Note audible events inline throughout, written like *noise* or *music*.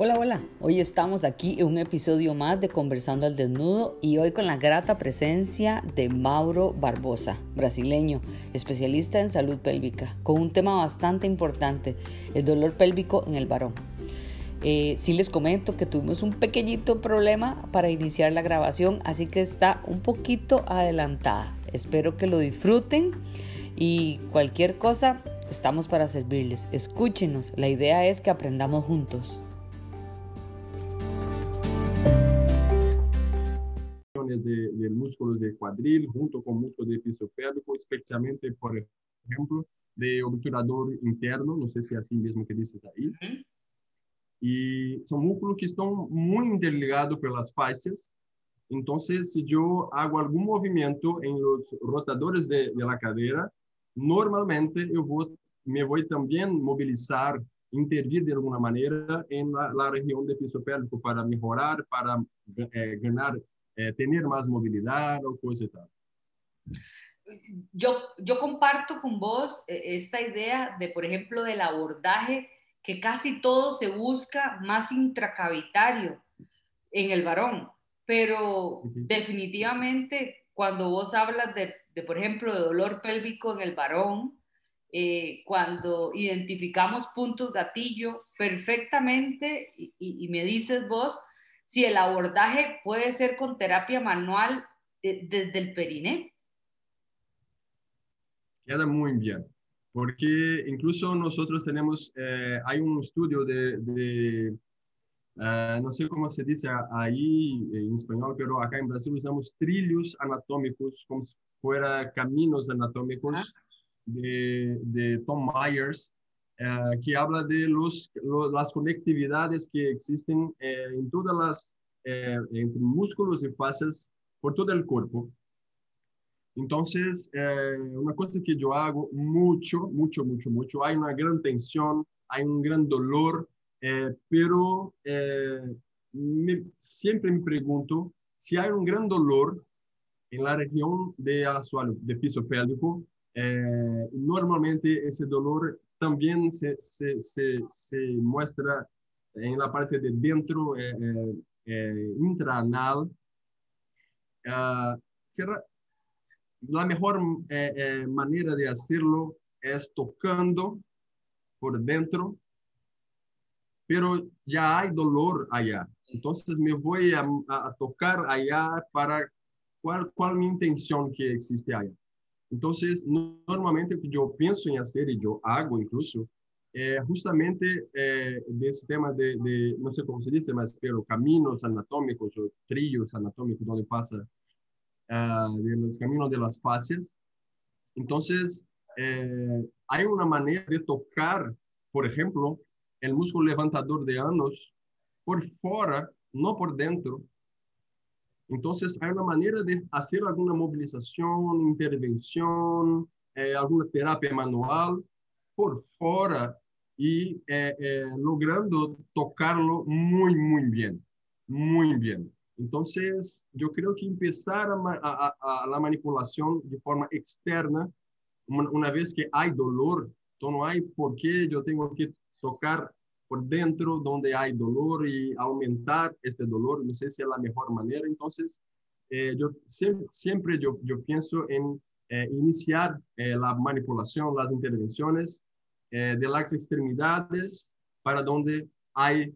Hola, hola. Hoy estamos aquí en un episodio más de Conversando al Desnudo y hoy con la grata presencia de Mauro Barbosa, brasileño, especialista en salud pélvica, con un tema bastante importante, el dolor pélvico en el varón. Eh, sí les comento que tuvimos un pequeñito problema para iniciar la grabación, así que está un poquito adelantada. Espero que lo disfruten y cualquier cosa, estamos para servirles. Escúchenos, la idea es que aprendamos juntos. De, de músculos de cuadril junto con músculo de piso pélvico, especialmente, por ejemplo, de obturador interno, no sé si es así mismo que dices ahí. Y son músculos que están muy interligados por las fascias. Entonces, si yo hago algún movimiento en los rotadores de, de la cadera, normalmente yo voy, me voy también movilizar, intervir de alguna manera en la, la región de piso pélvico para mejorar, para eh, ganar eh, tener más movilidad o cosas y tal. Yo, yo comparto con vos eh, esta idea de, por ejemplo, del abordaje que casi todo se busca más intracavitario en el varón, pero sí, sí. definitivamente cuando vos hablas de, de, por ejemplo, de dolor pélvico en el varón, eh, cuando identificamos puntos gatillo perfectamente y, y, y me dices vos, si el abordaje puede ser con terapia manual de, desde el periné. Queda muy bien, porque incluso nosotros tenemos, eh, hay un estudio de, de uh, no sé cómo se dice ahí en español, pero acá en Brasil usamos trilhos anatómicos, como si fuera caminos anatómicos ah. de, de Tom Myers, Uh, que habla de los, las conectividades que existen eh, en todas las, eh, entre músculos y fascias por todo el cuerpo. Entonces, eh, una cosa que yo hago mucho, mucho, mucho, mucho, hay una gran tensión, hay un gran dolor, pero siempre me pregunto si hay un gran dolor en la región de de piso pélvico, normalmente ese dolor también se, se, se, muestra en la parte de dentro eh, eh, eh intraanal. Será, la mejor eh, manera de hacerlo es tocando por dentro, pero ya hay dolor allá. Entonces me voy a, a tocar allá para cuál, cuál mi intención que existe allá. Entonces, normalmente o que eu penso em fazer e eu hago incluso é justamente é, desse tema de, de, não sei como se diz, mas pero caminhos anatómicos ou trilhos anatómicos onde passa uh, de los caminos de las fascias. Entonces, eh, manera de tocar, por ejemplo, el músculo levantador de anos por fuera, no por dentro, Entonces, hay una manera de hacer alguna movilización, intervención, eh, terapia manual por fuera y eh, eh, logrando tocarlo muy, muy bien, muy bien. Entonces, yo creo que empezar a, a, a la manipulación de forma externa, una, vez que hay dolor, entonces no hay por qué yo tengo que tocar por dentro donde hay dolor y aumentar este dolor, no sé si es la mejor manera. Entonces, eh, yo siempre, yo, yo, pienso en eh, iniciar eh, la manipulación, las intervenciones eh, de las extremidades para donde hay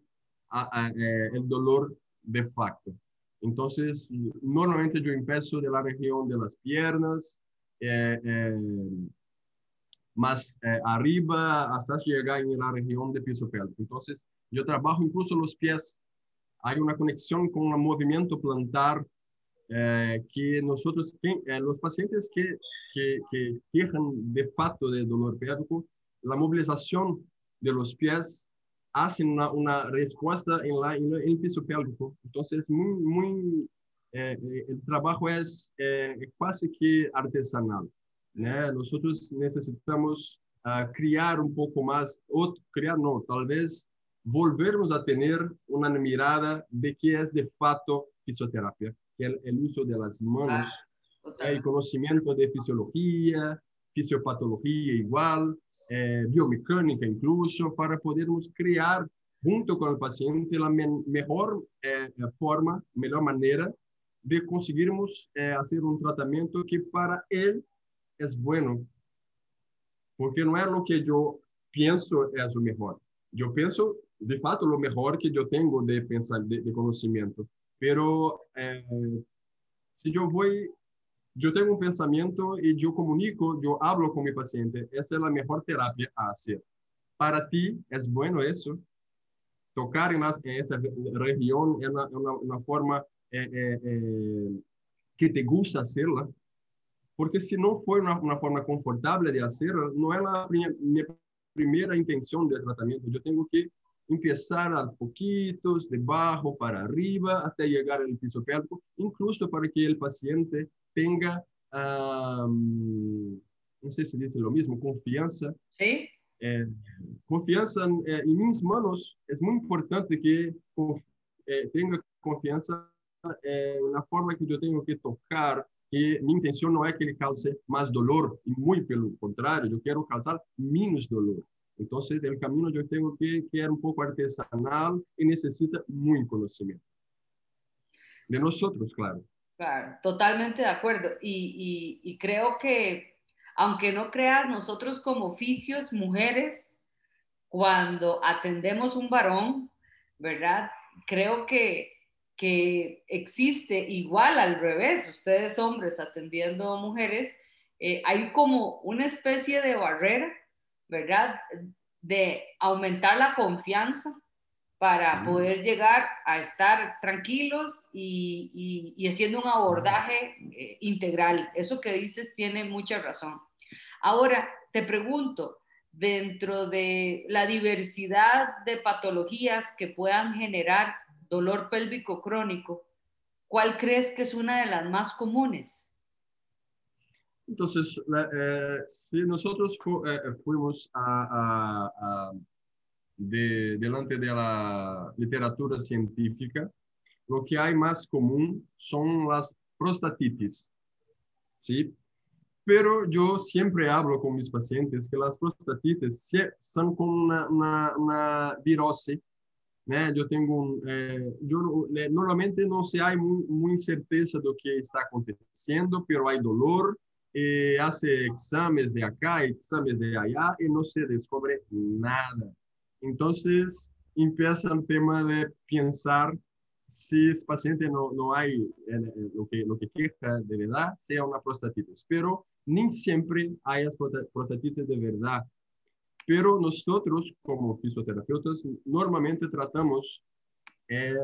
a, a, eh, el dolor de facto. Entonces, normalmente yo empiezo de la región de las piernas, eh, más eh, arriba hasta llegar en la región de piso pélvico. Entonces, yo trabajo incluso los pies. Hay una conexión con el movimiento plantar eh, que nosotros, que, eh, los pacientes que, que, que de facto de dolor pélvico, la movilización de los pies hacen una, una respuesta en, la, en el piso pélvico. Entonces, eh, eh el trabajo es casi que artesanal. Né? Nós necessitamos uh, criar um pouco mais, ou criar não, talvez volvermos a ter uma mirada de que é de fato fisioterapia, que é o uso das mãos, ah, o conhecimento de fisiologia, fisiopatologia igual, eh, biomecânica incluso, para podermos criar junto con el paciente la mejor eh, forma, mejor manera de conseguirmos eh, hacer un tratamiento que para él es bueno. Porque no es lo que yo pienso es lo mejor. Yo pienso, de fato, lo mejor que yo tengo de pensar, de, de conocimiento. Pero eh, si yo voy, yo tengo un pensamiento y yo comunico, yo hablo con mi paciente, esa es la mejor terapia a hacer. Para ti es bueno eso. Tocar en, esa región es una, una, forma eh, eh, eh, que te gusta hacerla. Porque si no fue una, una forma confortable de hacerla, no es la mi primera intención del tratamiento. Yo tengo que empezar a poquitos, de abajo para arriba, hasta llegar al piso pélvico, incluso para que el paciente tenga, no sé si dice lo mismo, confianza. Sí. Eh, confianza en, eh, en, mis manos. Es muy importante que eh, tenga confianza en la forma que yo tengo que tocar, que mi intención no es que le cause más dolor, y muy pelo contrario, yo quiero causar menos dolor. Entonces, el camino yo tengo que quedar un poco artesanal y necesita muy conocimiento. De nosotros, claro. Claro, totalmente de acuerdo. Y, y, y creo que, aunque no creas, nosotros como oficios, mujeres, cuando atendemos un varón, ¿verdad? Creo que, que existe igual al revés, ustedes hombres atendiendo mujeres, eh, hay como una especie de barrera ¿verdad? De aumentar la confianza para poder llegar a estar tranquilos y, haciendo un abordaje eh, integral. Eso que dices tiene mucha razón. Ahora, te pregunto, dentro de la diversidad de patologías que puedan generar dolor pélvico crónico, ¿cuál crees que es una de las más comunes? Entonces, eh, si nosotros eh, fuimos a, de, delante de la literatura científica, lo que hay más común son las prostatitis, ¿sí? Pero yo siempre hablo con mis pacientes que las prostatitis son como una, una, ¿no? Yo tengo un, eh, normalmente no se muy, muy certeza de lo que está aconteciendo, pero hay dolor, eh, hace exámenes de acá, exámenes de allá y no se descubre nada. Entonces empieza el tema de pensar si ese paciente no, no hay eh, lo, que, lo que queja de verdad, sea una prostatitis. Pero ni siempre hay prostatitis de verdad. Pero nosotros como fisioterapeutas normalmente tratamos eh,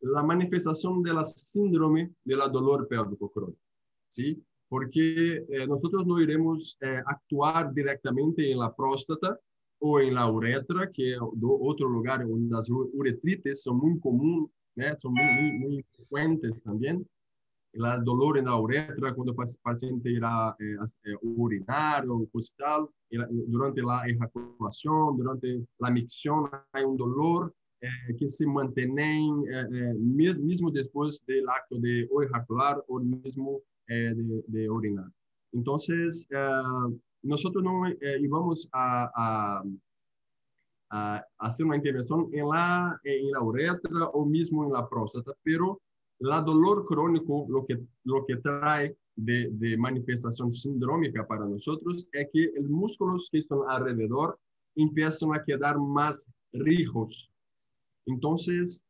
la manifestación de la síndrome de la dolor pélvico crónico. ¿sí? porque eh, nosotros no iremos eh, actuar directamente en la próstata o en la uretra, que es otro lugar donde las uretrites son muy comunes, ¿eh? son muy, muy, frecuentes también. El dolor en la uretra cuando el paciente irá a urinar o tal, durante la ejaculación, durante la micción hay un dolor que se mantiene mismo después del acto de o ejacular o mismo eh, de, orinar. Entonces, eh, nosotros no eh, íbamos a, a, hacer una intervención en la, en la uretra o mismo en la próstata, pero la dolor crónico lo que, lo que trae de, de, manifestación sindrómica para nosotros es que los músculos que están alrededor empiezan a quedar más rijos. Entonces,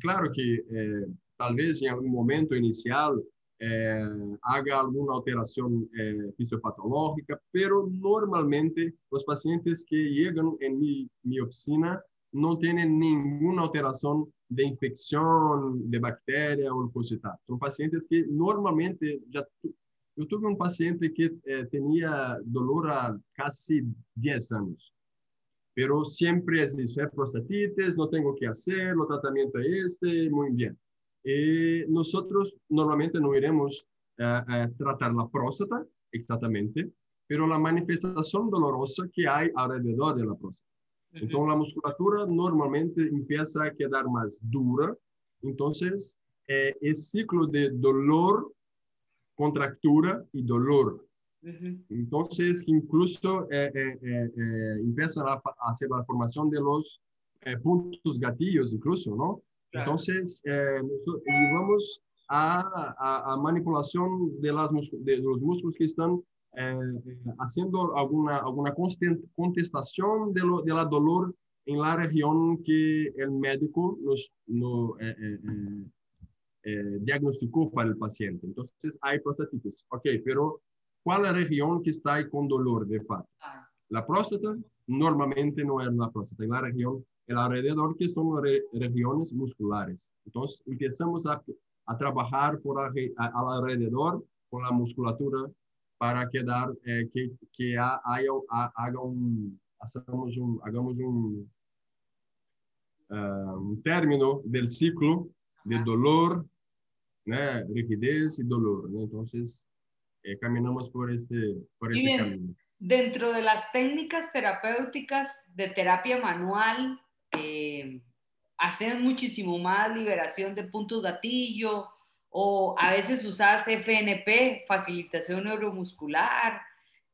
claro que tal vez en algún momento inicial eh, haga alguna alteración eh, fisiopatológica, pero normalmente los pacientes que llegan en mi, mi oficina no tienen ninguna alteración de infección, de bacteria o cosas Son pacientes que normalmente ya... Yo tuve un paciente que eh, tenía dolor a casi 10 años, pero siempre es, es prostatitis, no tengo que hacer, el tratamiento es este, muy bien. Eh, nosotros normalmente no iremos a eh, tratar la próstata exactamente, pero la manifestación dolorosa que hay alrededor de la próstata. Entonces la musculatura normalmente empieza a quedar más dura, entonces el ciclo de dolor, contractura y dolor. Entonces, incluso eh, eh, eh, empiezan a, hacer la formación de los puntos gatillos, incluso, ¿no? Entonces, y vamos a, a, manipulación de, las, de los músculos que están haciendo alguna, alguna contestación de, lo, de la dolor en la región que el médico nos, no, diagnosticó para el paciente. Entonces, hay prostatitis. Ok, pero ¿Cuál es la región que está ahí con dolor de fato? La próstata normalmente no es la próstata, es la región el alrededor que son regiones musculares. Entonces empezamos a, a trabajar por alrededor con la musculatura para quedar eh, que, que haya, haga un, hagamos un, hagamos un, uh, un término del ciclo de dolor, né, rigidez y dolor. ¿no? Entonces eh, caminamos por este, por este camino. Dentro de las técnicas terapéuticas de terapia manual, eh, hacen muchísimo más liberación de puntos gatillo o a veces usas FNP, facilitación neuromuscular,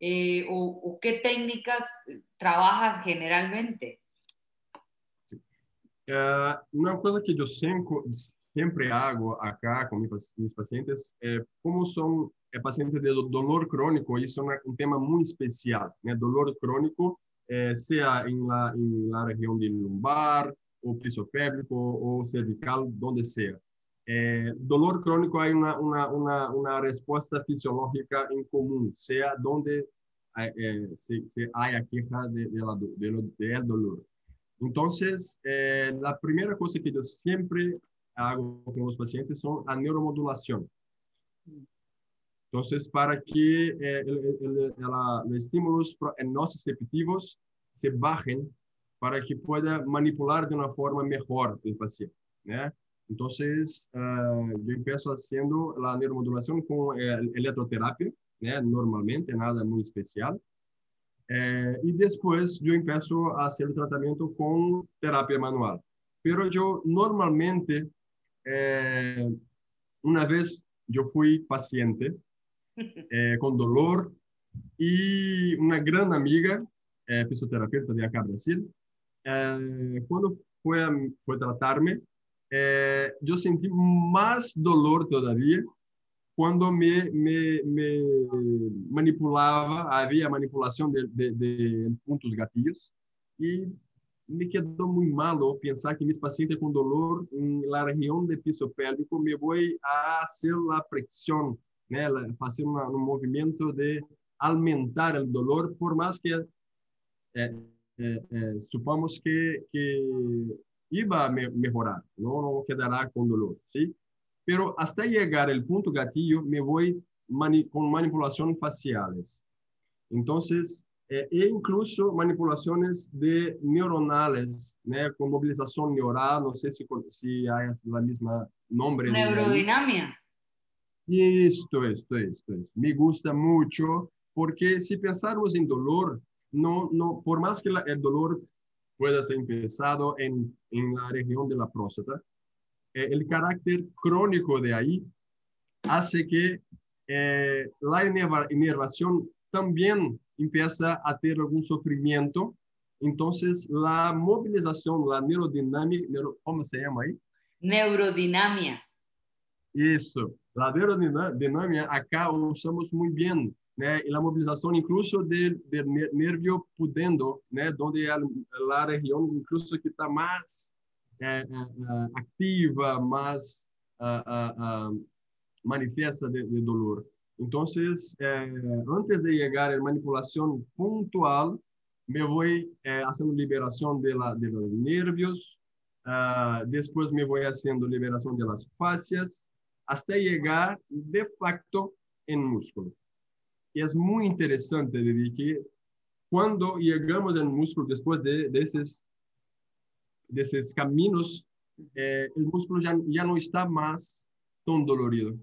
eh, o, qué técnicas trabajas generalmente? Ah, una cosa que yo siempre, siempre hago acá con mis, mis pacientes, eh, como son é paciente de dolor crônico, isso é um tema muito especial, né? Dolor crônico, eh, seja em la, em la região de lumbar, ou piso pélvico, ou cervical, onde seja. Eh, dolor crônico há uma, uma, uma, uma resposta fisiológica em comum, seja onde eh, se, se há a queixa de, de, de, de, dolor. Então, eh, a primeira coisa que eu sempre hago com os pacientes são a neuromodulação. Entonces, para que eh, los estímulos nociceptivos se bajen para que pueda manipular de una forma mejor el paciente. Entonces, uh, yo empiezo haciendo la neuromodulación con electroterapia, normalmente, nada muy especial. Eh, y después yo empiezo a hacer el tratamiento con terapia manual. Pero yo normalmente, eh, una vez yo fui paciente, *laughs* é, com dolor. E uma grande amiga, é, fisioterapeuta de acá Brasil, é, quando foi, foi tratar-me, é, eu senti mais dolor todavia quando me, me, me manipulava, havia manipulação de, de, de pontos gatilhos e me quedou muito mal pensar que meus pacientes com dolor na região de piso pélvico me vou a fazer a pressão né, fazer um movimento de aumentar o dolor, por mais que é, é, é, supamos que, que iba a me melhorar, não, não quedará com dolor, sim? Pero hasta llegar el punto gatillo me voy mani con manipulaciones faciales. Entonces, eh, e incluso manipulaciones de neuronales, né, con movilización neural, no sé si, si hay la misma nombre. Neurodinamia. Esto, esto, esto, esto. Me gusta mucho porque si pensamos en dolor, no, no, por más que el dolor pueda ser empezado en, en la región de la próstata, eh, el carácter crónico de ahí hace que eh, la inervación también empieza a tener algún sufrimiento. Entonces, la movilización, la neurodinámica, ¿cómo se llama ahí? Neurodinamia. Eso. La aerodinamia acá usamos muy bien, né? Y la movilización incluso del, del nervio pudendo, né? Donde la, la región incluso que está más eh, uh, activa, más uh, uh, manifiesta de, de, dolor. Entonces, eh, antes de llegar a la manipulación puntual, me voy eh, haciendo liberación de, la, de los nervios, después me voy haciendo liberación de las fascias, hasta llegar de facto en músculo. Y es muy interesante de que cuando llegamos al músculo después de, de, esos, de esos caminos, eh, el músculo ya, ya no está más tan dolorido,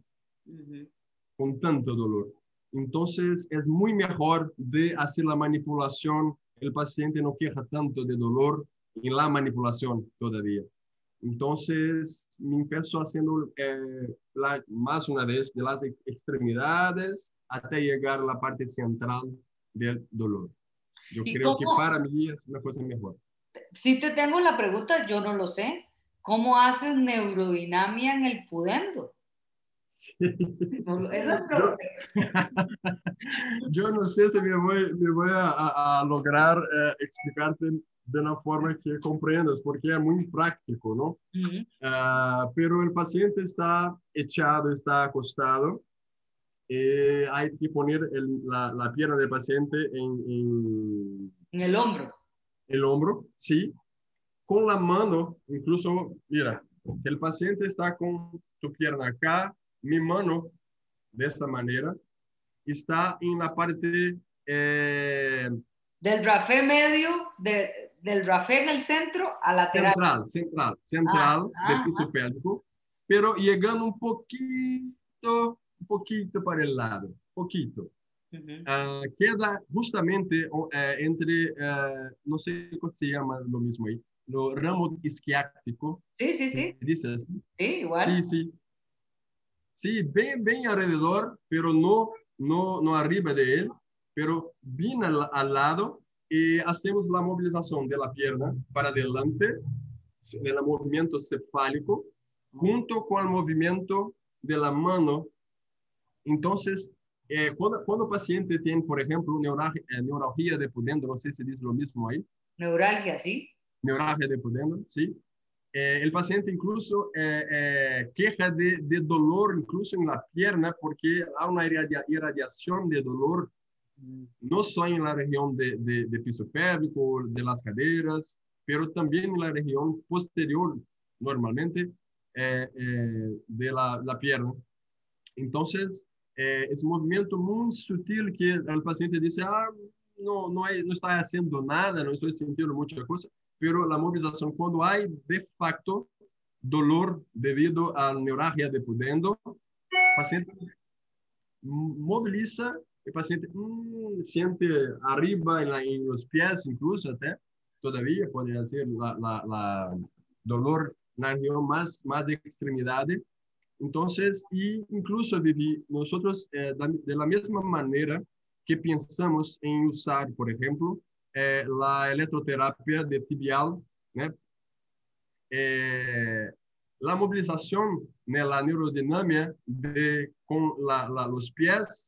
con tanto dolor. Entonces es muy mejor de hacer la manipulación, el paciente no queja tanto de dolor en la manipulación todavía. Entonces, me empezó haciendo eh, la, más una vez de las extremidades hasta llegar a la parte central del dolor. Yo creo que para mí es una cosa mejor. Si te tengo la pregunta, yo no lo sé. ¿Cómo haces neurodinamia en el pudendo? Sí. *laughs* yo, no sé si me voy, me voy a, a, lograr eh, explicarte de una forma que comprendas, porque es muy práctico, ¿no? Ah, pero el paciente está echado, está acostado, eh, hay que poner la, la, pierna del paciente en, en, el hombro. El hombro, sí. Con la mano, incluso, mira, el paciente está con tu pierna acá, mi mano, de esta manera, está en la parte... Eh, del rafé medio, de, del rafé en el centro a lateral. Central, central, central ah, del piso pélvico, pero llegando un poquito un poquito para el lado, poquito. Ah, queda justamente eh, entre, uh, no sé cómo se llama lo mismo ahí, lo ramo isquiático. Sí, sí, sí. Dice así. Sí, igual. Sí, sí. Sí, bien, bien alrededor, pero no, no, no arriba de él, pero bien al, al lado y hacemos la movilización de la pierna para adelante, en el movimiento cefálico, junto con el movimiento de la mano entonces, eh, cuando, cuando, el paciente tiene, por ejemplo, neuralgia, eh, neuralgia de pudendo, no sé si dice lo mismo ahí. Neuralgia, sí. Neuralgia de pudendo, sí. Eh, el paciente incluso queja de, de, dolor incluso en la pierna porque hay una irradiación de dolor. No solo en la región de, de, piso pélvico, de las caderas, pero también en la región posterior, normalmente, de la, la pierna. Entonces, eh, esse movimento muito sutil que o paciente diz, ah, não, é, não está fazendo nada, não estou sentindo muita coisa, pero a mobilização, quando há, de facto, dolor devido à neuralgia de pudendo, o paciente mobiliza, o paciente hum, sente arriba em, los pés, incluso até, todavia, pode ser la, la, la dolor na região mais, mais de extremidade, Entonces, y incluso, Vivi, nosotros eh, de la misma manera que pensamos en usar, por ejemplo, eh, la electroterapia de tibial, ¿no? eh, la movilización de la neurodinamia de, con la, la, los pies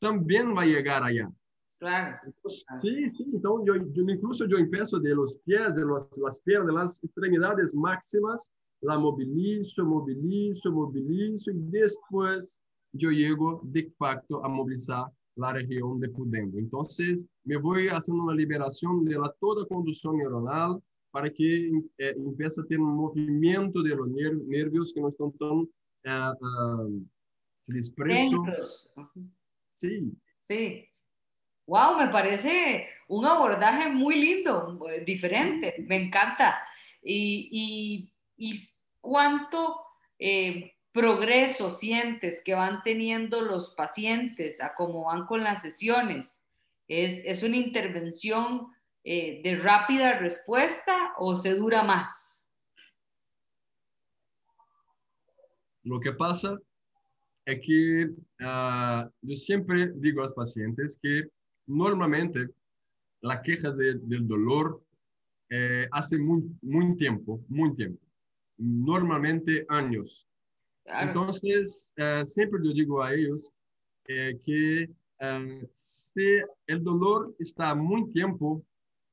también va a llegar allá. Claro. Entonces, sí, sí. Entonces, yo, yo, incluso yo empiezo de los pies, de los, las piernas, de las extremidades máximas, la movilizo, movilizo, movilizo y después yo llego de facto a movilizar la región de pudendo. Entonces, me voy haciendo una liberación de la toda conducción neuronal para que eh, empiece a tener un movimiento de los nervios que no están tan uh, uh, dispersos. Sí. Sí. Wow, me parece un abordaje muy lindo, diferente, me encanta. Y, y y cuánto eh, progreso sientes que van teniendo los pacientes a cómo van con las sesiones. ¿Es, es una intervención eh, de rápida respuesta o se dura más? Lo que pasa es que uh, yo siempre digo a los pacientes que normalmente la queja de, del dolor eh, hace muy, muy tiempo, muy tiempo normalmente años. Entonces, uh, siempre yo digo a ellos eh, que uh, si el dolor está muy tiempo,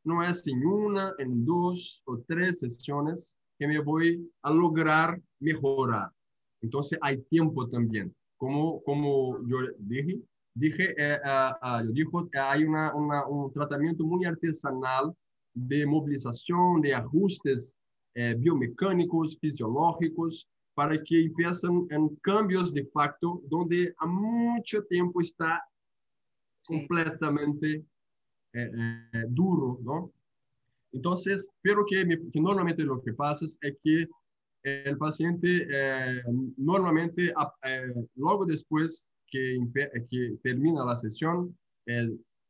no es en una, en dos o tres sesiones que me voy a lograr mejorar. Entonces, hay tiempo también. Como, como yo dije, dije eh, uh, yo dijo que hay una, una, un tratamiento muy artesanal de movilización, de ajustes eh, biomecânicos, fisiológicos, para que empiecen en cambios de facto donde a mucho tiempo está completamente eh, eh, duro, ¿no? Entonces, pero que, que, normalmente lo que pasa es que el paciente eh, normalmente, luego después que, que, termina la sesión,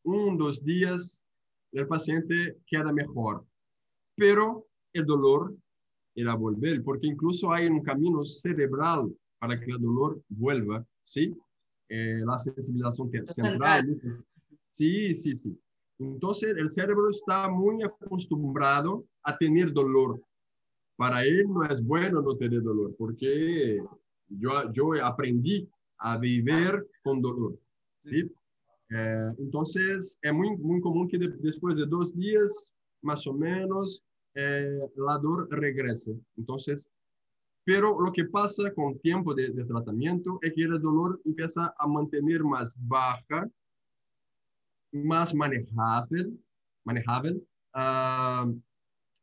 un, dos días, el paciente queda mejor. Pero el dolor irá volver, porque incluso hay un camino cerebral para que el dolor vuelva, ¿sí? Eh, la sensibilización central. Sí, sí, sí. Entonces, el cerebro está muy acostumbrado a tener dolor. Para él no es bueno no tener dolor, porque yo, yo aprendí a vivir con dolor, ¿sí? Eh, entonces, es muy, muy común que después de dos días, más o menos, eh, la dor regrese. Entonces, pero lo que pasa con tiempo de, tratamiento es que el dolor empieza a mantener más baja, más manejable. manejable. Ah,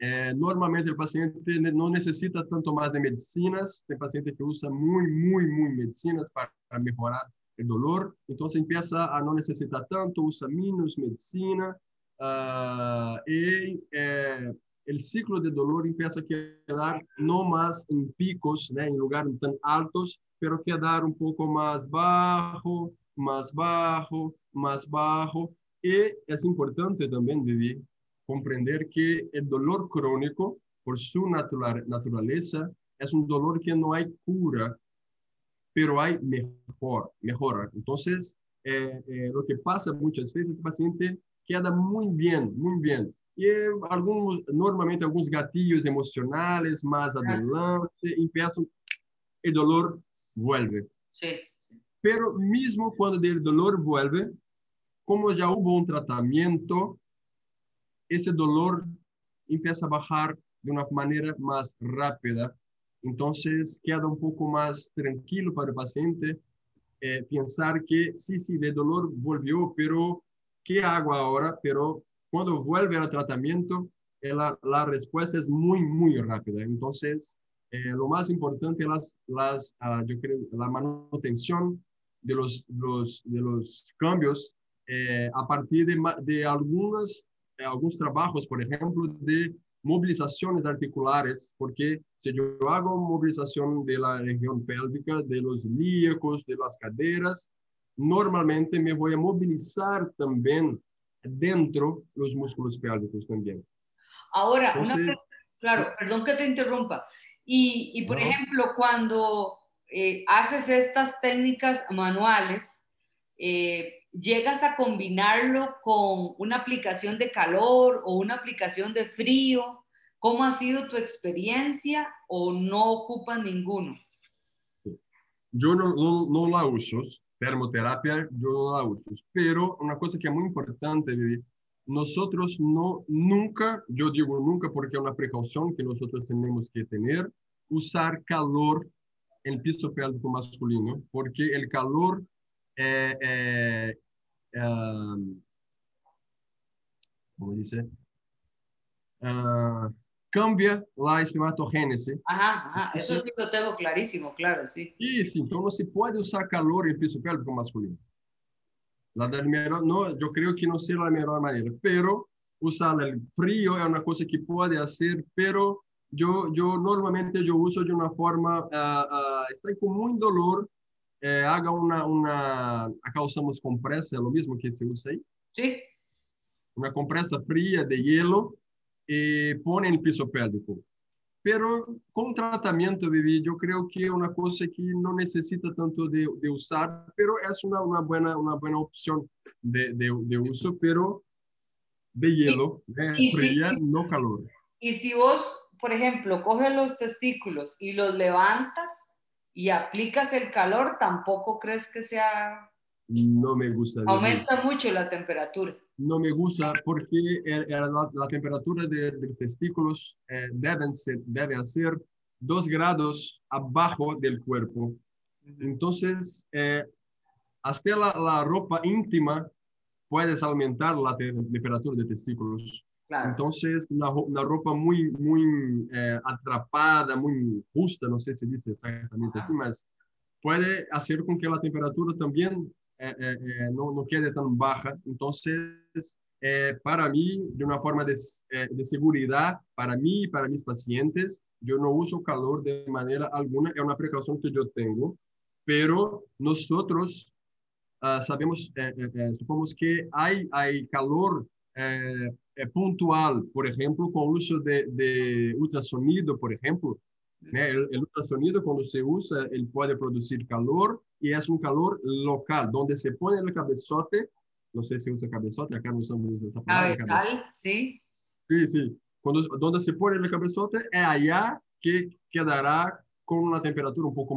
eh, normalmente el paciente no necesita tanto más de medicinas. Hay pacientes que usan muy, muy, muy medicinas para mejorar el dolor. Entonces empieza a no necesitar tanto, usa menos medicina. Uh, y eh, ciclo de dolor empieza a quedar no más en picos, ¿no? en lugares tan altos, pero quedar un poco más bajo, más bajo, más bajo. Y es importante también, Vivi, comprender que el dolor crónico, por su natural, naturaleza, es un dolor que no hay cura, pero hay mejor, mejora. Entonces, eh, eh, lo que pasa muchas veces, el paciente queda muy bien, muy bien. Y algunos, normalmente algunos gatillos emocionales más adelante empiezan, el dolor vuelve. Sí, Pero mismo cuando el dolor vuelve, como ya hubo un tratamiento, ese dolor empieza a bajar de una manera más rápida. Entonces queda un poco más tranquilo para el paciente eh, pensar que sí, sí, el dolor volvió, pero ¿qué hago ahora? Pero cuando vuelve al tratamiento, eh, la, la respuesta es muy, muy rápida. Entonces, eh, lo más importante es las, las, uh, yo creo, la manutención de los, los, de los cambios eh, a partir de, de algunas, algunos trabajos, por ejemplo, de movilizaciones articulares, porque si yo hago movilización de la región pélvica, de los ilíacos, de las caderas, normalmente me voy a movilizar también dentro los músculos pélvicos también. Ahora, claro, perdón que te interrumpa. Y, y por ejemplo, cuando eh, haces estas técnicas manuales, eh, llegas a combinarlo con una aplicación de calor o una aplicación de frío. ¿Cómo ha sido tu experiencia o no ocupas ninguno? Yo no, no, no la uso, termoterapia yo no la uso. Pero una cosa que es muy importante, Vivi, nosotros no, nunca, yo digo nunca porque es una precaución que nosotros tenemos que tener, usar calor en piso pélvico masculino, porque el calor eh, eh, eh, ¿cómo dice? Uh, cambia la espermatogênese. Ajá, ajá, eso sí lo tengo clarísimo, claro, sí. Sí, sí, então não se pode usar calor em piso pélvico masculino. La del melhor, no, eu creio que não será a melhor maneira, pero usar el frío é uma coisa que pode fazer, pero eu, eu normalmente eu uso de uma forma, uh, uh, está com muito dolor, eh, haga uma, uma, acá usamos compressa, é o mesmo que se usa aí? Sim. Uma compressa fria de hielo, eh, pone en el piso pélvico. Pero con tratamiento, Vivi, yo creo que es una cosa que no necesita tanto de, de usar, pero es una, una, buena, una buena opción de, de, de uso, pero de hielo, de fría, si, no calor. Y si vos, por ejemplo, coges los testículos y los levantas y aplicas el calor, tampoco crees que sea... No me gusta. Aumenta mucho la temperatura no me gusta porque la, temperatura de, los testículos eh, deben ser, debe ser dos grados abajo del cuerpo. Entonces, eh, hasta la, ropa íntima puedes aumentar la temperatura de testículos. Entonces, una, ropa muy, muy eh, atrapada, muy justa, no sé si dice exactamente así, pero puede hacer con que la temperatura también eh, eh, eh, no, no, quede tan baja. Entonces, para mí, de una forma de, de, seguridad, para mí y para mis pacientes, yo no uso calor de manera alguna, es una precaución que yo tengo, pero nosotros uh, sabemos, supongamos que hay, hay calor é, pontual, por exemplo, com o uso de, de ultrassonido, por exemplo. Né? O, o ultrassonido, quando se usa, ele pode produzir calor e é um calor local, onde se põe o cabeçote, não sei se usa cabeçote, acá não usamos essa palavra. Cabeçal, sim. Sim, sim. Quando, onde se põe o cabeçote, é allá que quedará com uma temperatura um pouco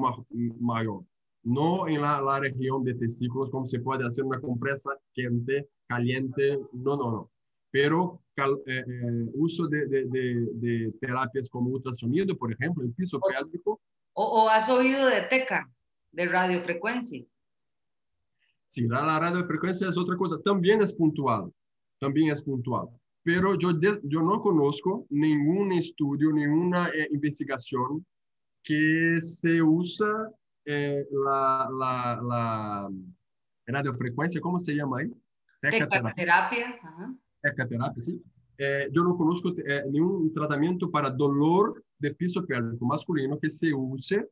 maior. Não em la, la região de testículos, como se pode fazer uma compressa quente, caliente. Não, não, não pero eh, eh, uso de, de, de, de, terapias como ultrasonido, por ejemplo, el piso pélvico. O, o, has oído de TECA, de radiofrecuencia? Sí, la, la, radiofrecuencia es otra cosa, también es puntual, también es puntual. Pero yo, yo no conozco ningún estudio, ninguna eh, investigación que se usa eh, la, la, la radiofrecuencia, ¿cómo se llama ahí? Teca terapia. Ajá ecoterapia, sí. Eh, yo no conozco eh, ningún tratamiento para dolor de piso pélvico masculino que se use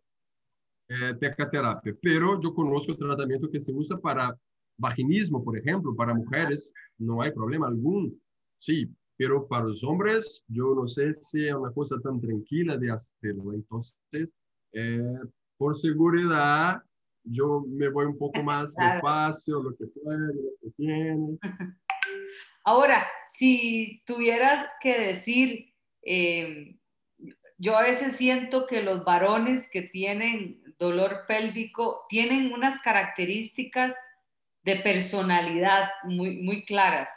eh, tecaterapia, pero yo conozco tratamiento que se usa para vaginismo, por ejemplo, para mujeres, no hay problema algún, sí, pero para los hombres yo no sé si es una cosa tan tranquila de hacerlo. Entonces, eh, por seguridad, yo me voy un poco *laughs* más despacio, lo que puede, lo que tiene. *laughs* Ahora, si tuvieras que decir, eh, yo a veces siento que los varones que tienen dolor pélvico tienen unas características de personalidad muy, muy claras.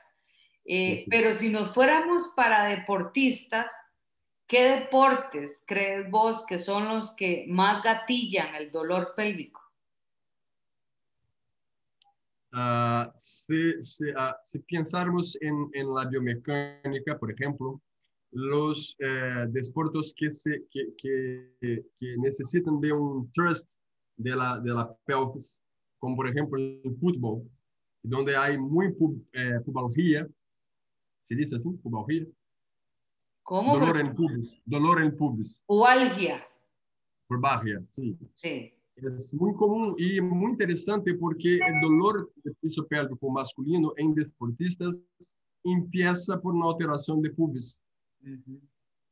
Eh, pero si nos fuéramos para deportistas, ¿qué deportes crees vos que son los que más gatillan el dolor pélvico? Uh, si, si, uh, si, pensarmos en, en, la biomecánica, por ejemplo, los eh, deportes que, se, que, que, que, necesitan de un thrust de la, de la pelvis, como por ejemplo el fútbol, donde hay muy pub, eh, pubalgia, ¿se dice así? Pubalgia. ¿Cómo? Dolor en pubis. Dolor en pubis. Pubalgia. Pubalgia, sí. Sí. Es muy común y muy interesante porque el dolor de piso pélvico masculino en deportistas empieza por una alteración de pubis. Uh -huh.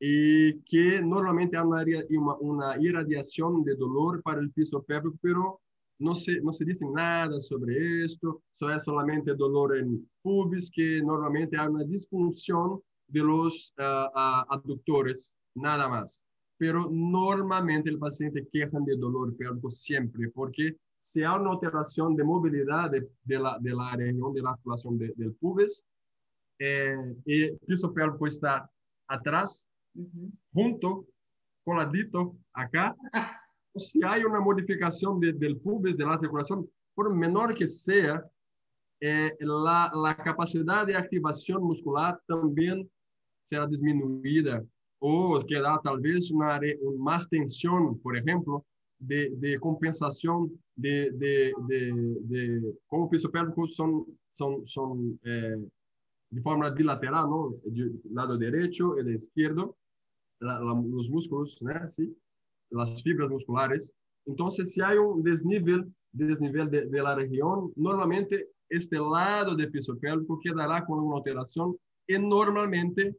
Y que normalmente hay una, una, irradiación de dolor para el piso pélvico, pero no se, no se dice nada sobre esto, so es solamente dolor en pubis, que normalmente hay una disfunción de los uh, uh, aductores, nada más pero normalmente el paciente queja de dolor pélvico siempre, porque si hay una alteración de movilidad de, de la, de la región de la articulación de, del pubis, eh, y el piso pélvico está atrás, uh -huh. junto, coladito acá, o *laughs* si hay una modificación de, del pubis, de la articulación, por menor que sea, eh, la, la capacidad de activación muscular también será disminuida ou que dá talvez uma, mais tensão, por exemplo, de, de compensação de, de, de, de como o piso pélvico são, são, são é, de forma bilateral, não? de lado direito e de esquerdo, la, la, os músculos, né? Sim, as fibras musculares. Então, se há um desnível, desnível de, la região, normalmente este lado do piso pélvico quedará com uma alteração e normalmente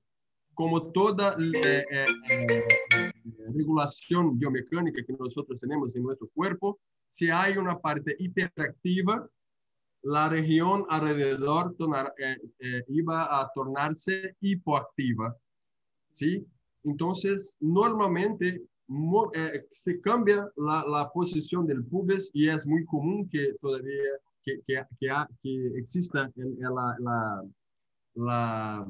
como toda eh, eh, eh, regulación biomecánica que nosotros tenemos en nuestro cuerpo, si hay una parte hiperactiva, la región alrededor tonar, iba a tornarse hipoactiva. ¿sí? Entonces, normalmente se cambia la, la, posición del pubis y es muy común que todavía que, que, que, que exista la, la, la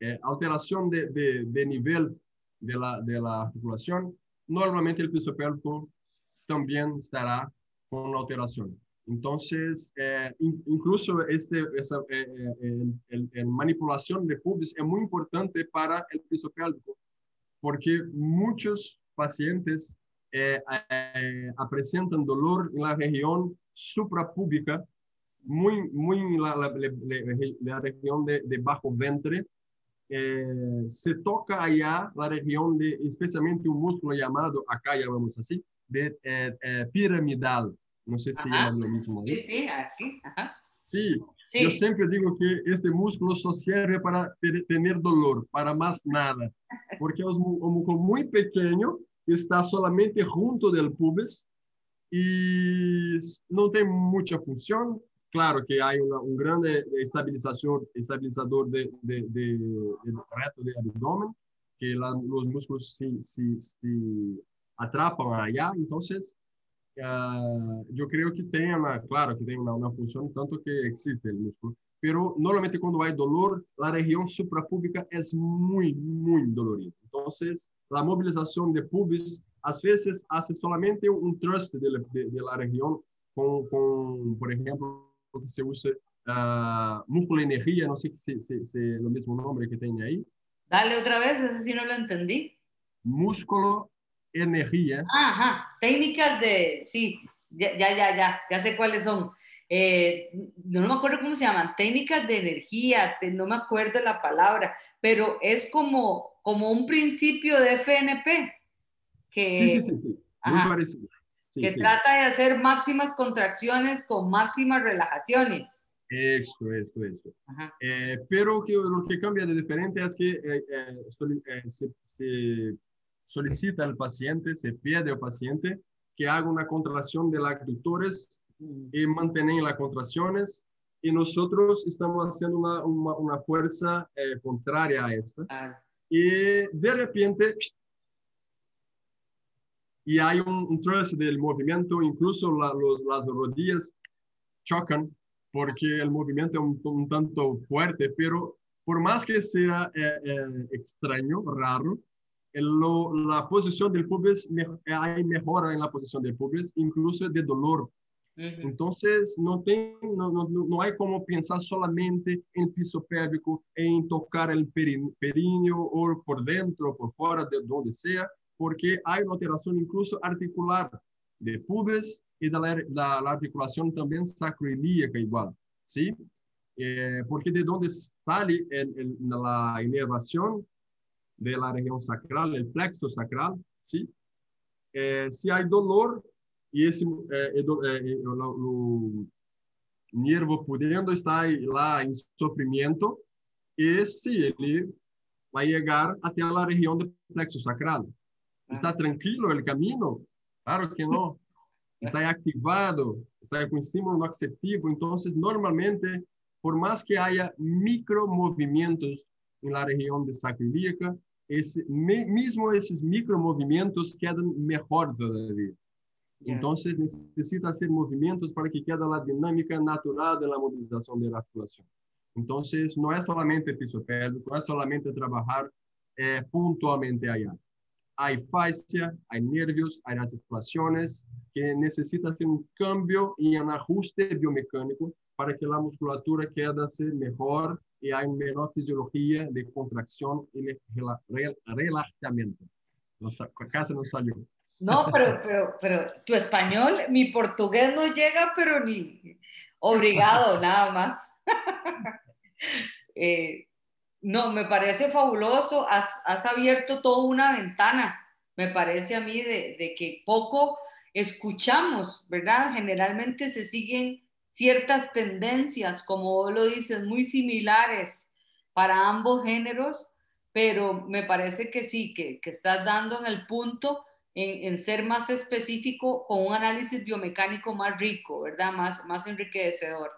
eh, alteración de, de, de, nivel de la, de la articulación, normalmente el piso pélvico también estará con una alteración. Entonces, eh, in, incluso este, esa eh, el, el, el, manipulación de pubis es muy importante para el piso pélvico, porque muchos pacientes presentan dolor en la región suprapúbica, muy, muy la, la, la, la región de, de bajo ventre, eh, se toca allá la región de, especialmente un músculo llamado, acá llamamos así, de eh, eh, piramidal. No sé si es lo mismo. Sí, sí, aquí. Ajá. Sí, Sí. Yo siempre digo que este músculo solo sirve para tener dolor, para más nada, porque es un músculo muy pequeño, está solamente junto del pubis y no tiene mucha función. Claro que hay una, un gran estabilizador, estabilizador de, de, de, de reto de abdomen, que la, los músculos se, se, se, atrapan allá. Entonces, uh, yo creo que tiene una, claro que tiene una, una, función tanto que existe el músculo. Pero normalmente cuando hay dolor, la región suprapúbica es muy, muy dolorida. Entonces, la movilización de pubis a veces hace solamente un de, de la región con, con, por ejemplo, que se usa uh, músculo energía, no sé si es lo mismo nombre que tiene ahí. Dale otra vez, ese sí no lo entendí. Músculo energía. Ajá, técnicas de, sí, ya, ya, ya, ya, ya sé cuáles son. Eh, no me acuerdo cómo se llaman, técnicas de energía, no me acuerdo la palabra, pero es como, como un principio de FNP. Que, sí, sí, sí, sí. Muy parecido. Sí, que sí. trata de hacer máximas contracciones con máximas relajaciones. Eso, eso, eso. Eh, pero que, lo que cambia de diferente es que eh, eh, se, se, solicita al paciente, se pide al paciente que haga una contracción de los abductores mm. y mantener las contracciones y nosotros estamos haciendo una, una, una fuerza contraria a esta. Ah. Y de repente y hay un, un trozo del movimiento, incluso la, los, las rodillas chocan porque el movimiento es un, un tanto fuerte, pero por más que sea eh, eh, extraño, raro, lo, la posición del pubis, me, hay mejora en la posición del pubis, incluso de dolor. Uh -huh. Entonces, no, tem, no, no, no hay como pensar solamente en piso pélvico, en tocar el períneo o por dentro, por fuera, de donde sea, porque hay una alteración incluso articular de pubis y de la, la, la articulación también sacroiliaca igual, ¿sí? Eh, porque de donde sale el, el, la inervación de la región sacral, el plexo sacral, ¿sí? Eh, si hay dolor y ese eh, eh o nervo pudiendo estar lá em sofrimento, esse ele vai chegar até a região do plexo sacral. ¿Está tranquilo el camino? Claro que no. Está activado, está con estímulo no aceptivo. Entonces, normalmente, por más que haya micromovimientos en la región de sacroiliaca, ese, mismo esos micromovimientos quedan mejor todavía. Entonces, necesita hacer movimientos para que quede la dinámica natural de la movilización de la articulación. Entonces, no es solamente piso pélvico, no es solamente trabajar eh, puntualmente allá hay fascia, hay nervios, hay articulaciones que necesitan hacer un cambio y un ajuste biomecánico para que la musculatura quede mejor y hay menor fisiología de contracción y relajamiento. Nos, casi no salió. No, pero, pero, pero tu español, mi portugués no llega, pero ni obligado, nada más. *laughs* eh, no, me parece fabuloso. Has, has, abierto toda una ventana, me parece a mí, de, de, que poco escuchamos, ¿verdad? Generalmente se siguen ciertas tendencias, como vos lo dices, muy similares para ambos géneros, pero me parece que sí, que, que estás dando en el punto en, en, ser más específico con un análisis biomecánico más rico, ¿verdad? Más, más enriquecedor.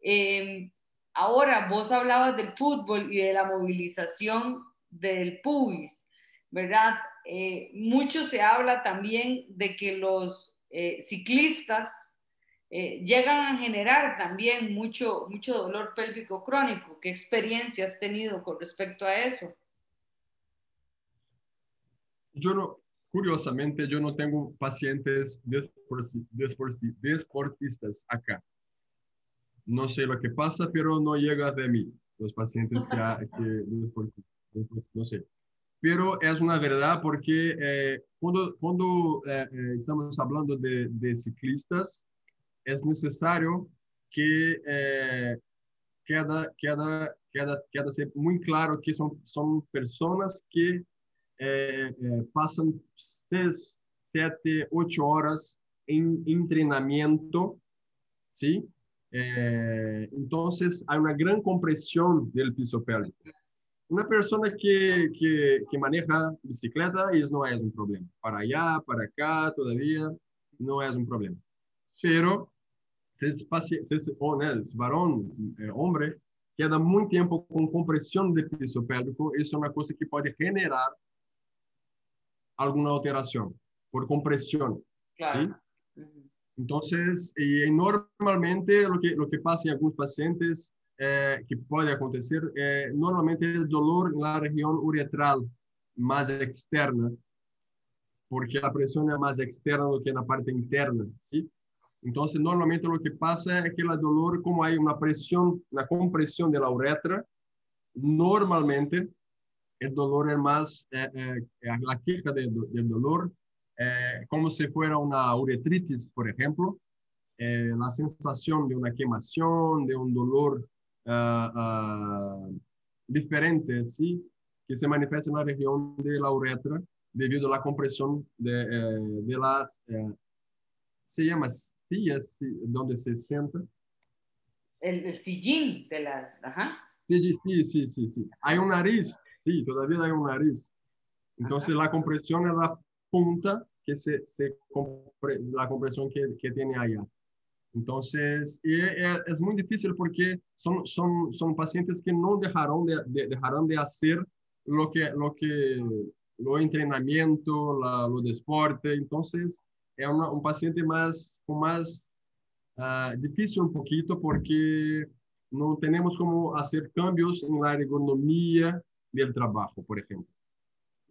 Eh, Ahora, vos hablabas del fútbol y de la movilización del pubis, ¿verdad? Eh, mucho se habla también de que los eh, ciclistas eh, llegan a generar también mucho, mucho dolor pélvico crónico. ¿Qué experiencia has tenido con respecto a eso? Yo no, curiosamente, yo no tengo pacientes deportistas acá no sé lo que pasa, pero no llega de mí, los pacientes que, *laughs* que no sé. Pero es una verdad porque eh, cuando, cuando eh, eh, estamos hablando de, de, ciclistas, es necesario que eh, queda, queda, queda, queda muy claro que son, son personas que pasan 6, 7, 8 horas en entrenamiento, ¿sí? Eh, entonces hay una gran compresión del piso pélvico. Una persona que, que, que, maneja bicicleta, eso no es un problema. Para allá, para acá, todavía no es un problema. Pero si es, si es, es varón, eh, hombre, queda muito tempo com compressão de piso pélvico, isso é uma coisa que pode generar alguma alteração por compressão. Claro. ¿sí? Entonces, y normalmente lo que, lo que pasa en algunos pacientes eh, que puede acontecer, eh, normalmente es dolor en la región uretral más externa, porque la presión es más externa do que en la parte interna, ¿sí? Entonces, normalmente lo que pasa es que el dolor, como hay una presión, una compresión de la uretra, normalmente el dolor es más, eh, eh, la queja del, del dolor, eh, como si fuera una uretritis, por ejemplo, eh, la sensación de una quemación, de un dolor uh, uh, diferente, ¿sí? que se manifiesta en la región de la uretra debido a la compresión de, eh, de las, se llama sillas donde se sienta. El, el sillín de la... Ajá. Sí, sí, sí, sí, sí. Hay un nariz, sí, todavía hay un nariz. Entonces Ajá. la compresión es la punta que se, se compre, la compresión que, que, tiene allá. Entonces, y es, es, muy difícil porque son, son, son pacientes que no dejarán de, de, dejarán de hacer lo que, lo que, lo entrenamiento, la, lo deporte. Entonces, es una, un paciente más, más uh, difícil un poquito porque no tenemos como hacer cambios en la ergonomía del trabajo, por ejemplo.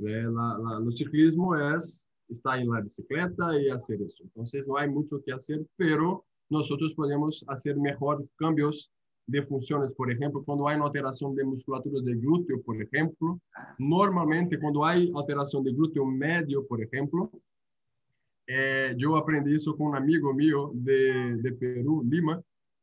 Eh, la, la, el ciclismo es estar en la bicicleta y hacer eso. Entonces no hay mucho que hacer, pero nosotros podemos hacer mejores cambios de funciones. Por ejemplo, cuando hay una alteración de musculatura del glúteo, por ejemplo, normalmente cuando hay alteración de glúteo medio, por ejemplo, eh, yo aprendí eso con un amigo mío de, de Perú, Lima,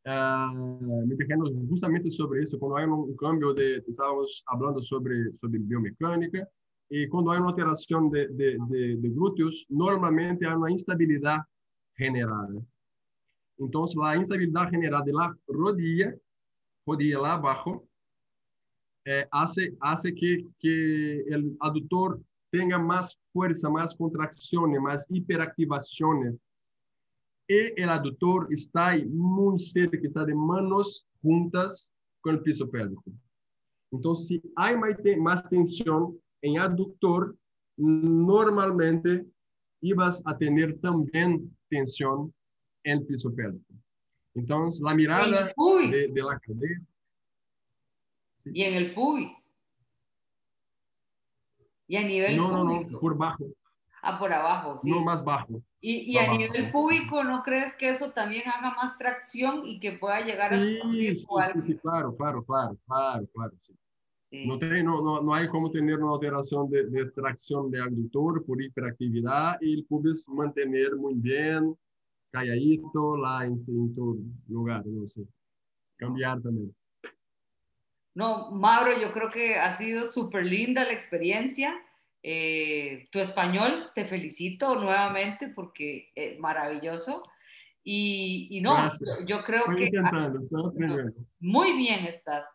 Uh, me dijeron justamente sobre eso, cuando hay un, cambio de, estábamos hablando sobre, sobre biomecánica, y cuando hay una alteración de, de, de, de glúteos, normalmente hay una instabilidad generada. Entonces, la instabilidad generada de la rodilla, rodilla abajo, eh, hace, hace que, que el aductor tenga más fuerza, más contracciones, más hiperactivaciones. Y el aductor está ahí muy cerca, está de manos juntas con el piso pélvico. Entonces, si hay más tensión, en aductor, normalmente ibas a tener también tensión en el piso pélvico. Entonces, la mirada de, de, la cadera. ¿sí? Y en el pubis. Y a nivel No, no, no, por bajo. Ah, por abajo, sí. No, más bajo. Y, y a abajo. nivel púbico, ¿no crees que eso también haga más tracción y que pueda llegar sí, a... Sí, sí, sí, claro, claro, claro, claro, claro, sí. No, tem, no, no, no, hay como tener una alteración de, de, tracción de aductor por hiperactividad y el pubis mantener muy bien, calladito, lá en, en todo lugar, no sé. Cambiar también. No, Mauro, yo creo que ha sido súper linda la experiencia. Eh, tu español, te felicito nuevamente porque es maravilloso. Y, y no, Gracias. yo, creo Estoy que... intentando, aprendiendo. Muy bien estás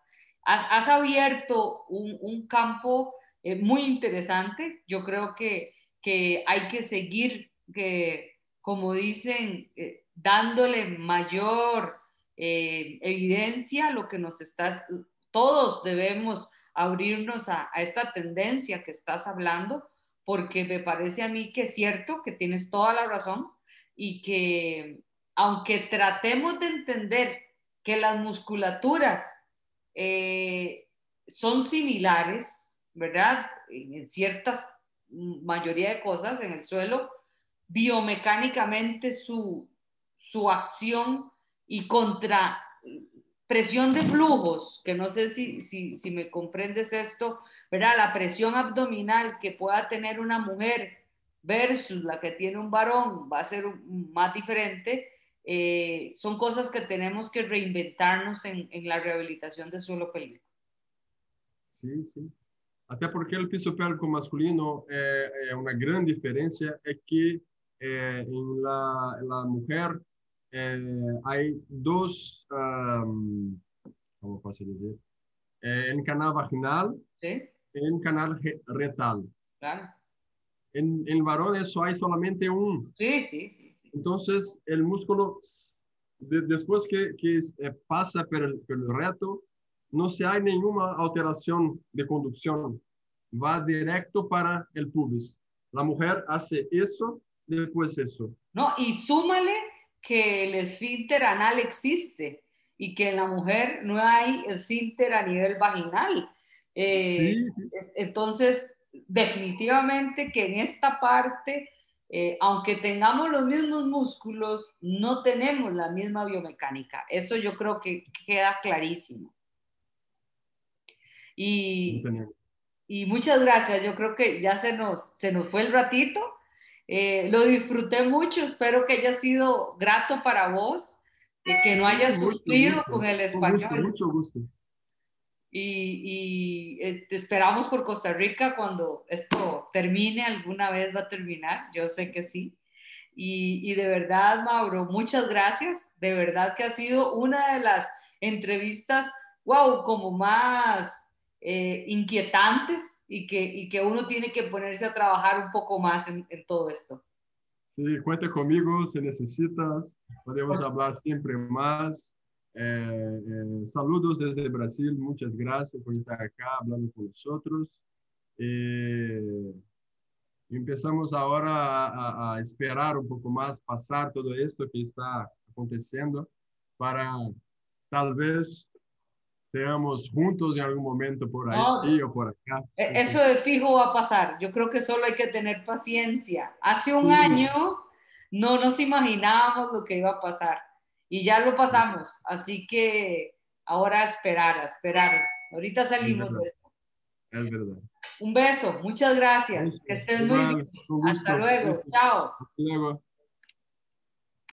has, abierto un, campo eh, muy interesante. Yo creo que, que hay que seguir, que, como dicen, eh, dándole mayor eh, evidencia lo que nos estás, todos debemos abrirnos a, esta tendencia que estás hablando, porque me parece a mí que es cierto, que tienes toda la razón y que aunque tratemos de entender que las musculaturas eh, son similares, ¿verdad? En ciertas mayoría de cosas en el suelo, biomecánicamente su, su acción y contra presión de flujos, que no sé si, si, si, me comprendes esto, ¿verdad? La presión abdominal que pueda tener una mujer versus la que tiene un varón va a ser más diferente eh, son cosas que tenemos que reinventarnos en, en la rehabilitación del suelo pélvico. Sí, sí. Até porque o piso pélvico masculino é, é uma grande diferença é que é, em la, la mulher eh, hay dos, um, ¿cómo puedo decir? Eh, en canal vaginal, ¿Sí? en canal re- retal. Claro. En, en el varón eso hay solamente un. Sí, sí, sí. Entonces, el músculo, de- después que, que eh, pasa por el, por el reto, no se hay ninguna alteración de conducción. Va directo para el pubis. La mujer hace eso, después eso. No, y súmale que el esfínter anal existe y que en la mujer no hay esfínter a nivel vaginal. Eh, Sí, Entonces, definitivamente que en esta parte, eh, aunque tengamos los mismos músculos, no tenemos la misma biomecánica. Eso yo creo que queda clarísimo. Y, y muchas gracias. Yo creo que ya se nos, se nos fue el ratito. Eh, lo disfruté mucho. Espero que haya sido grato para vos, de que no hayas sufrido con el español. gusto, mucho gusto. Y, y, eh, te esperamos por Costa Rica cuando esto termine, alguna vez va a terminar, yo sé que sí. Y, y de verdad, Mauro, muchas gracias. De verdad que ha sido una de las entrevistas, wow, como más eh, inquietantes y que, y que uno tiene que ponerse a trabajar un poco más en, en todo esto. Sí, cuenta conmigo si necesitas. Podemos hablar siempre más. Eh, eh, saludos desde Brasil. Muchas gracias por estar acá hablando con nosotros. Eh, empezamos ahora a, a- a esperar un poco más, pasar todo esto que está aconteciendo para tal vez estemos juntos en algún momento por ahí No. o por acá. E- Eso de fijo va a pasar. Yo creo que solo hay que tener paciencia. Hace un Sí. año no nos imaginábamos lo que iba a pasar y ya lo pasamos. Así que ahora a esperar, a esperar. Ahorita salimos de esto. Es verdad. Un beso, muchas gracias. Que estés muy bien. Hasta luego. Chao. Hasta luego.